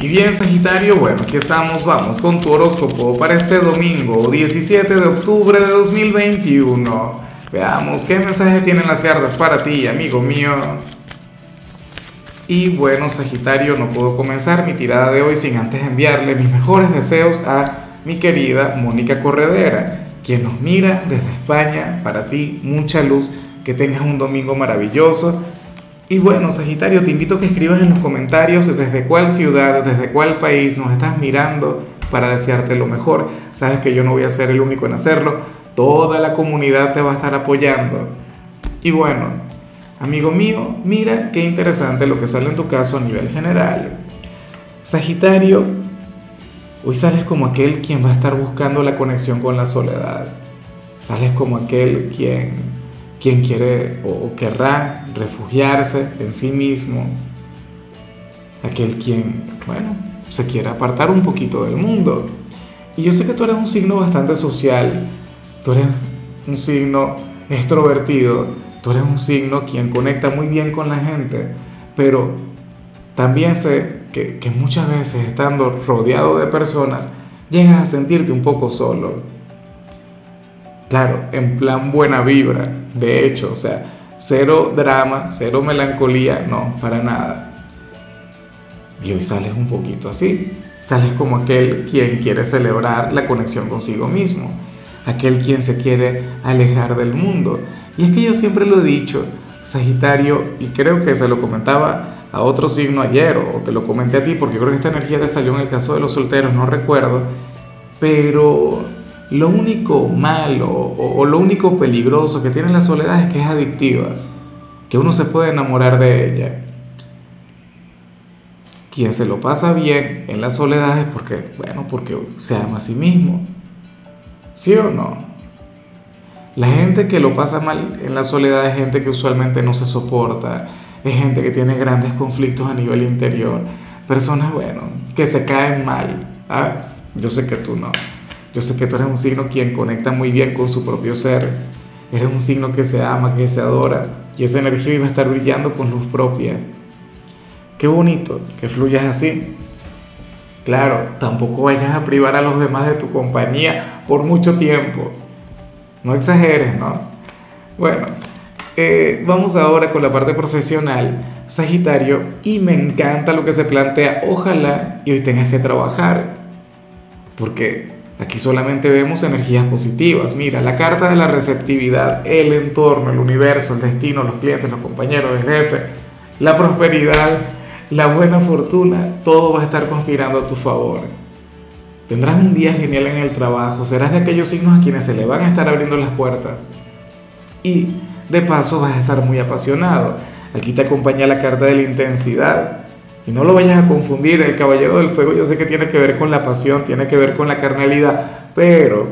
Y bien, Sagitario, bueno, aquí estamos, vamos con tu horóscopo para este domingo, 17 de octubre de 2021. Veamos qué mensaje tienen las cartas para ti, amigo mío. Y bueno, Sagitario, no puedo comenzar mi tirada de hoy sin antes enviarle mis mejores deseos a mi querida Mónica Corredera, quien nos mira desde España. Para ti, mucha luz, que tengas un domingo maravilloso y bueno, Sagitario, te invito a que escribas en los comentarios desde cuál ciudad, desde cuál país nos estás mirando para desearte lo mejor. Sabes que yo no voy a ser el único en hacerlo, toda la comunidad te va a estar apoyando. Y bueno, amigo mío, mira qué interesante lo que sale en tu caso a nivel general. Sagitario, hoy sales como aquel quien va a estar buscando la conexión con la soledad. Sales como aquel quien quien quiere o, querrá refugiarse en sí mismo, aquel quien, bueno, se quiere apartar un poquito del mundo. Y yo sé que tú eres un signo bastante social, tú eres un signo extrovertido, tú eres un signo quien conecta muy bien con la gente, pero también sé que, que muchas veces estando rodeado de personas, llegas a sentirte un poco solo Claro, en plan buena vibra, de hecho, o sea, cero drama, cero melancolía, no, para nada. Y hoy sales un poquito así, sales como aquel quien quiere celebrar la conexión consigo mismo, aquel quien se quiere alejar del mundo. Y es que yo siempre lo he dicho, Sagitario, y creo que se lo comentaba a otro signo ayer, o te lo comenté a ti, porque creo que esta energía te salió en el caso de los solteros, no recuerdo, pero lo único malo o, lo único peligroso que tiene la soledad es que es adictiva, que uno se puede enamorar de ella. Quien se lo pasa bien en la soledad es porque, bueno, porque se ama a sí mismo. ¿Sí o no? La gente que lo pasa mal en la soledad es gente que usualmente no se soporta, es gente que tiene grandes conflictos a nivel interior, personas, bueno, que se caen mal. ¿ah? Yo sé que tú no. Yo sé que tú eres un signo quien conecta muy bien con su propio ser. Eres un signo que se ama, que se adora. Y esa energía iba a estar brillando con luz propia. Qué bonito que fluyas así. Claro, tampoco vayas a privar a los demás de tu compañía por mucho tiempo. No exageres, ¿no? Bueno, eh, vamos ahora con la parte profesional, Sagitario, y me encanta lo que se plantea. Ojalá y hoy tengas que trabajar, porque Aquí solamente vemos energías positivas. Mira, la carta de la receptividad, el entorno, el universo, el destino, los clientes, los compañeros, el jefe, la prosperidad, la buena fortuna, todo va a estar conspirando a tu favor. Tendrás un día genial en el trabajo, serás de aquellos signos a quienes se le van a estar abriendo las puertas. Y de paso vas a estar muy apasionado. Aquí te acompaña la carta de la intensidad. Y no lo vayas a confundir, el caballero del fuego yo sé que tiene que ver con la pasión, tiene que ver con la carnalidad, pero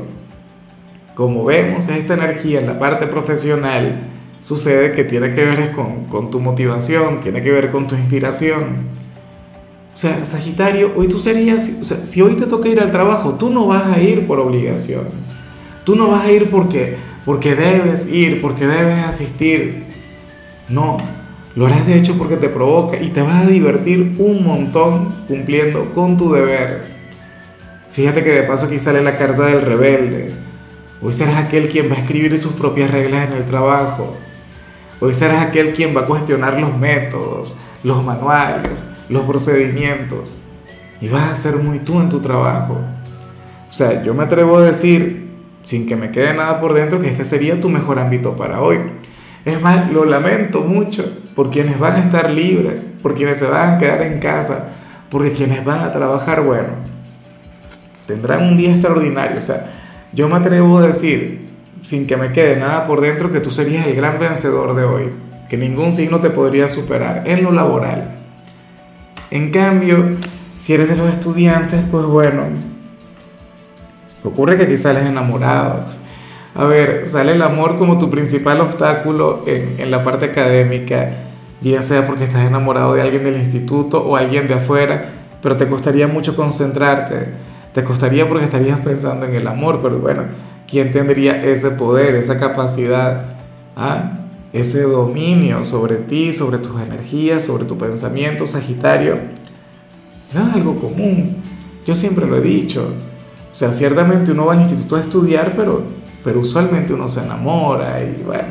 como vemos esta energía en la parte profesional, sucede que tiene que ver con, con tu motivación, tiene que ver con tu inspiración. O sea, Sagitario, hoy tú serías, o sea, si hoy te toca ir al trabajo, tú no vas a ir por obligación. Tú no vas a ir porque, porque debes ir, porque debes asistir. No, lo harás de hecho porque te provoca y te vas a divertir un montón cumpliendo con tu deber. Fíjate que de paso aquí sale la carta del rebelde. Hoy serás aquel quien va a escribir sus propias reglas en el trabajo. Hoy serás aquel quien va a cuestionar los métodos, los manuales, los procedimientos. Y vas a ser muy tú en tu trabajo. O sea, yo me atrevo a decir, sin que me quede nada por dentro, que este sería tu mejor ámbito para hoy. Es más, lo lamento mucho por quienes van a estar libres, por quienes se van a quedar en casa, porque quienes van a trabajar, bueno, tendrán un día extraordinario. O sea, yo me atrevo a decir, sin que me quede nada por dentro, que tú serías el gran vencedor de hoy, que ningún signo te podría superar en lo laboral. En cambio, si eres de los estudiantes, pues bueno, ocurre que aquí sales enamorado a ver, sale el amor como tu principal obstáculo en, la parte académica, bien sea porque estás enamorado de alguien del instituto o alguien de afuera, pero te costaría mucho concentrarte, te costaría porque estarías pensando en el amor, pero bueno, ¿quién tendría ese poder, esa capacidad, ah, ese dominio sobre ti, sobre tus energías, sobre tu pensamiento, Sagitario? no es algo común. Yo siempre lo he dicho. O sea, ciertamente uno va al instituto a estudiar, pero, pero usualmente uno se enamora y bueno,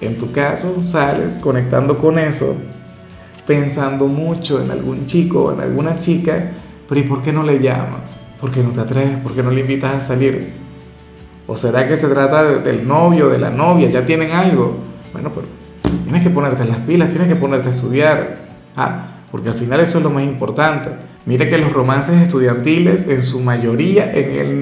en tu caso sales conectando con eso, pensando mucho en algún chico o en alguna chica, pero ¿y por qué no le llamas? ¿Por qué no te atreves? ¿Por qué no le invitas a salir? ¿O será que se trata del novio, de la novia? ¿Ya tienen algo? Bueno, pero tienes que ponerte las pilas, tienes que ponerte a estudiar. Ah, porque al final eso es lo más importante. Mire que los romances estudiantiles, en su mayoría, en el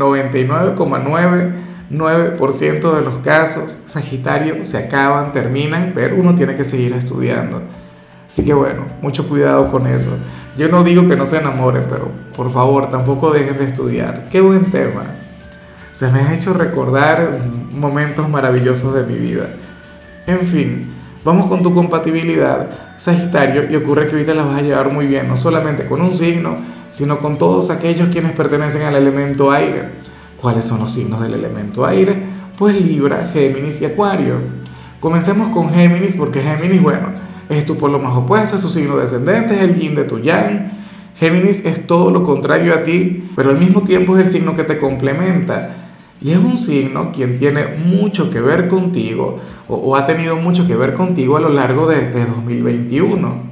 99,99% de los casos, Sagitario, se acaban, terminan, pero uno tiene que seguir estudiando. Así que bueno, mucho cuidado con eso. Yo no digo que no se enamoren, pero por favor, tampoco dejen de estudiar. Qué buen tema. Se me ha hecho recordar momentos maravillosos de mi vida. En fin, Vamos con tu compatibilidad, Sagitario, y ocurre que ahorita la vas a llevar muy bien, no solamente con un signo, sino con todos aquellos quienes pertenecen al elemento aire. ¿Cuáles son los signos del elemento aire? Pues Libra, Géminis y Acuario. Comencemos con Géminis porque Géminis, bueno, es tu polo más opuesto, es tu signo descendente, es el yin de tu yang. Géminis es todo lo contrario a ti, pero al mismo tiempo es el signo que te complementa. Y es un signo quien tiene mucho que ver contigo o, ha tenido mucho que ver contigo a lo largo de, de 2021,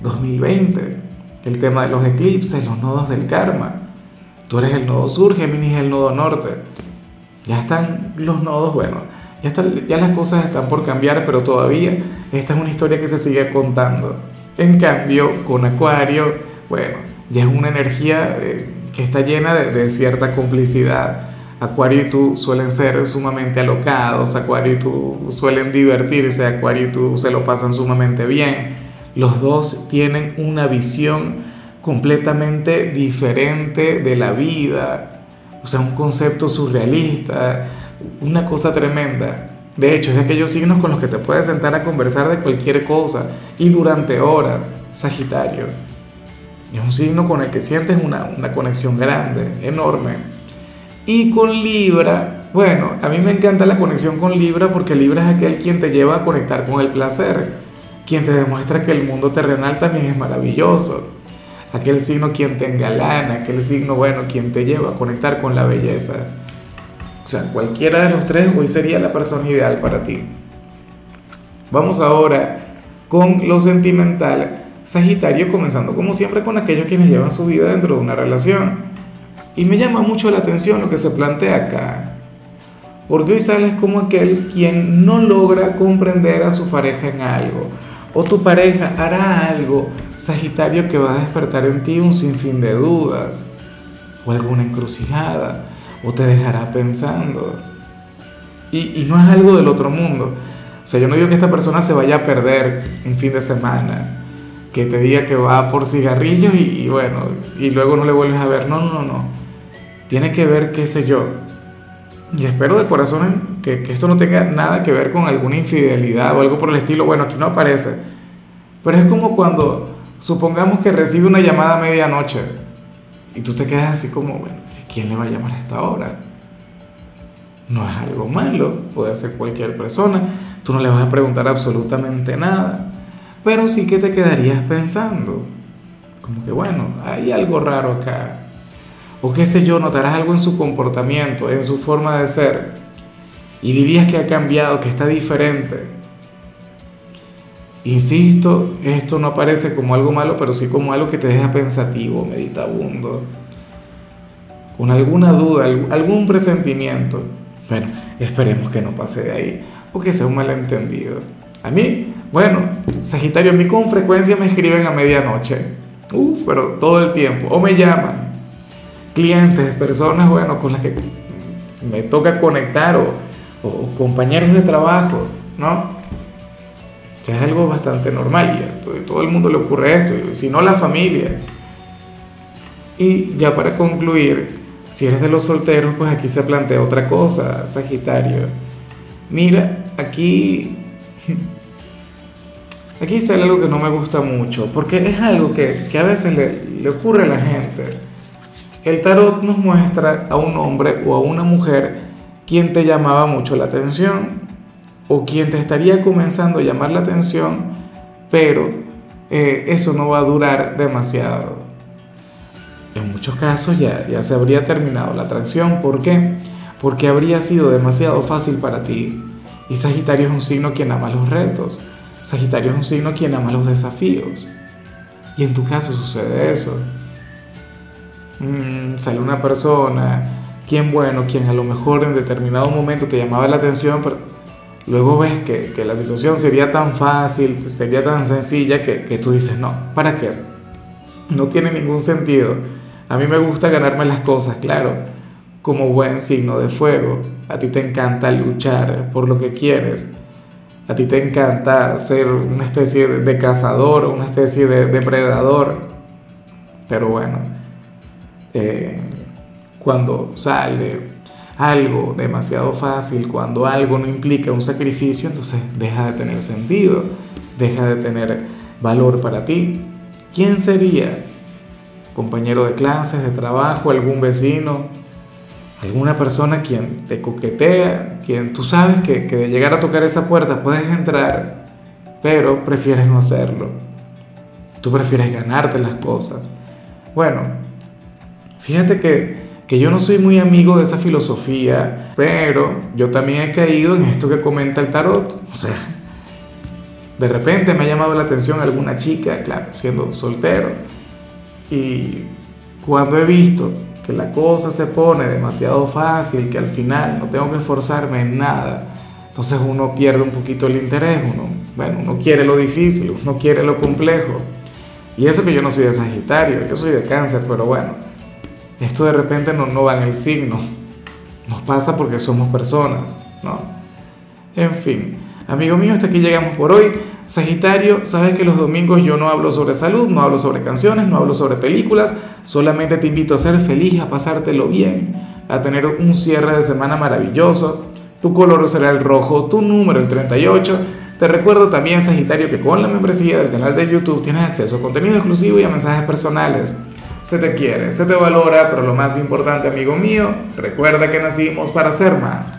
2020. El tema de los eclipses, los nodos del karma. Tú eres el nodo sur, Géminis es el nodo norte. Ya están los nodos, bueno, ya, las cosas están por cambiar, pero todavía esta es una historia que se sigue contando. En cambio, con Acuario, bueno, ya es una energía eh, que está llena de, de cierta complicidad Acuario y tú suelen ser sumamente alocados, Acuario y tú suelen divertirse, Acuario y tú se lo pasan sumamente bien. Los dos tienen una visión completamente diferente de la vida, o sea, un concepto surrealista, una cosa tremenda. De hecho, es de aquellos signos con los que te puedes sentar a conversar de cualquier cosa y durante horas, Sagitario. Es un signo con el que sientes una, una conexión grande, enorme. Y con Libra, bueno, a mí me encanta la conexión con Libra porque Libra es aquel quien te lleva a conectar con el placer, quien te demuestra que el mundo terrenal también es maravilloso, aquel signo quien te engalana, aquel signo, bueno, quien te lleva a conectar con la belleza. O sea, cualquiera de los tres hoy sería la persona ideal para ti. Vamos ahora con lo sentimental. Sagitario comenzando como siempre con aquellos quienes llevan su vida dentro de una relación. Y me llama mucho la atención lo que se plantea acá, porque hoy sales como aquel quien no logra comprender a su pareja en algo, o tu pareja hará algo, Sagitario, que va a despertar en ti un sinfín de dudas, o alguna encrucijada, o te dejará pensando. Y, y no es algo del otro mundo. O sea, yo no digo que esta persona se vaya a perder un fin de semana, que te diga que va por cigarrillos y, bueno, y luego no le vuelves a ver. No, no, no tiene que ver, qué sé yo, y espero de corazón que, que, esto no tenga nada que ver con alguna infidelidad o algo por el estilo, bueno, aquí no aparece, pero es como cuando supongamos que recibe una llamada a medianoche y tú te quedas así como, bueno, ¿quién le va a llamar a esta hora? No es algo malo, puede ser cualquier persona, tú no le vas a preguntar absolutamente nada, pero sí que te quedarías pensando, como que bueno, hay algo raro acá o qué sé yo, notarás algo en su comportamiento, en su forma de ser, y dirías que ha cambiado, que está diferente. Insisto, esto no aparece como algo malo, pero sí como algo que te deja pensativo, meditabundo, con alguna duda, algún presentimiento. Bueno, esperemos que no pase de ahí, o que sea un malentendido. A mí, bueno, Sagitario, a mí con frecuencia me escriben a medianoche, Uf, pero todo el tiempo, o me llaman, clientes, personas, bueno, con las que me toca conectar o, compañeros de trabajo, ¿no? O es algo bastante normal y a todo el mundo le ocurre esto, si no la familia. Y ya para concluir, si eres de los solteros, pues aquí se plantea otra cosa, Sagitario. Mira, aquí... Aquí sale algo que no me gusta mucho, porque es algo que, que a veces le ocurre a la gente el tarot nos muestra a un hombre o a una mujer quien te llamaba mucho la atención o quien te estaría comenzando a llamar la atención, pero eh, eso no va a durar demasiado. en muchos casos ya, ya se habría terminado la atracción. ¿Por qué? Porque habría sido demasiado fácil para ti. Y Sagitario es un signo quien ama los retos. Sagitario es un signo quien ama los desafíos. Y en tu caso sucede eso. Mm, sale una persona, quien bueno, quien a lo mejor en determinado momento te llamaba la atención, pero luego ves que, que la situación sería tan fácil, sería tan sencilla que, que tú dices, no, ¿para qué? No tiene ningún sentido. A mí me gusta ganarme las cosas, claro, como buen signo de fuego. A ti te encanta luchar por lo que quieres. A ti te encanta ser una especie de cazador, una especie de depredador. Pero bueno, eh, cuando sale algo demasiado fácil, cuando algo no implica un sacrificio, entonces deja de tener sentido, deja de tener valor para ti. ¿Quién sería? ¿Compañero de clases, de trabajo, algún vecino? alguna persona quien te coquetea, quien tú sabes que, que, de llegar a tocar esa puerta puedes entrar, pero prefieres no hacerlo. Tú prefieres ganarte las cosas. Bueno, fíjate que, que yo no soy muy amigo de esa filosofía, pero yo también he caído en esto que comenta el tarot. O sea, de repente me ha llamado la atención alguna chica, claro, siendo soltero. Y cuando he visto que la cosa se pone demasiado fácil, que al final no tengo que esforzarme en nada, entonces uno pierde un poquito el interés, uno, bueno, uno quiere lo difícil, uno quiere lo complejo. Y eso que yo no soy de Sagitario, yo soy de Cáncer, pero bueno, esto de repente no, no va en el signo, nos pasa porque somos personas, ¿no? En fin, amigo mío, hasta aquí llegamos por hoy. Sagitario, sabes que los domingos yo no hablo sobre salud, no hablo sobre canciones, no hablo sobre películas, solamente te invito a ser feliz, a pasártelo bien, a tener un cierre de semana maravilloso. Tu color será el rojo, tu número el 38. Te recuerdo también, Sagitario, que con la membresía del canal de YouTube tienes acceso a contenido exclusivo y a mensajes personales. Se te quiere, se te valora, pero lo más importante, amigo mío, recuerda que nacimos para ser más.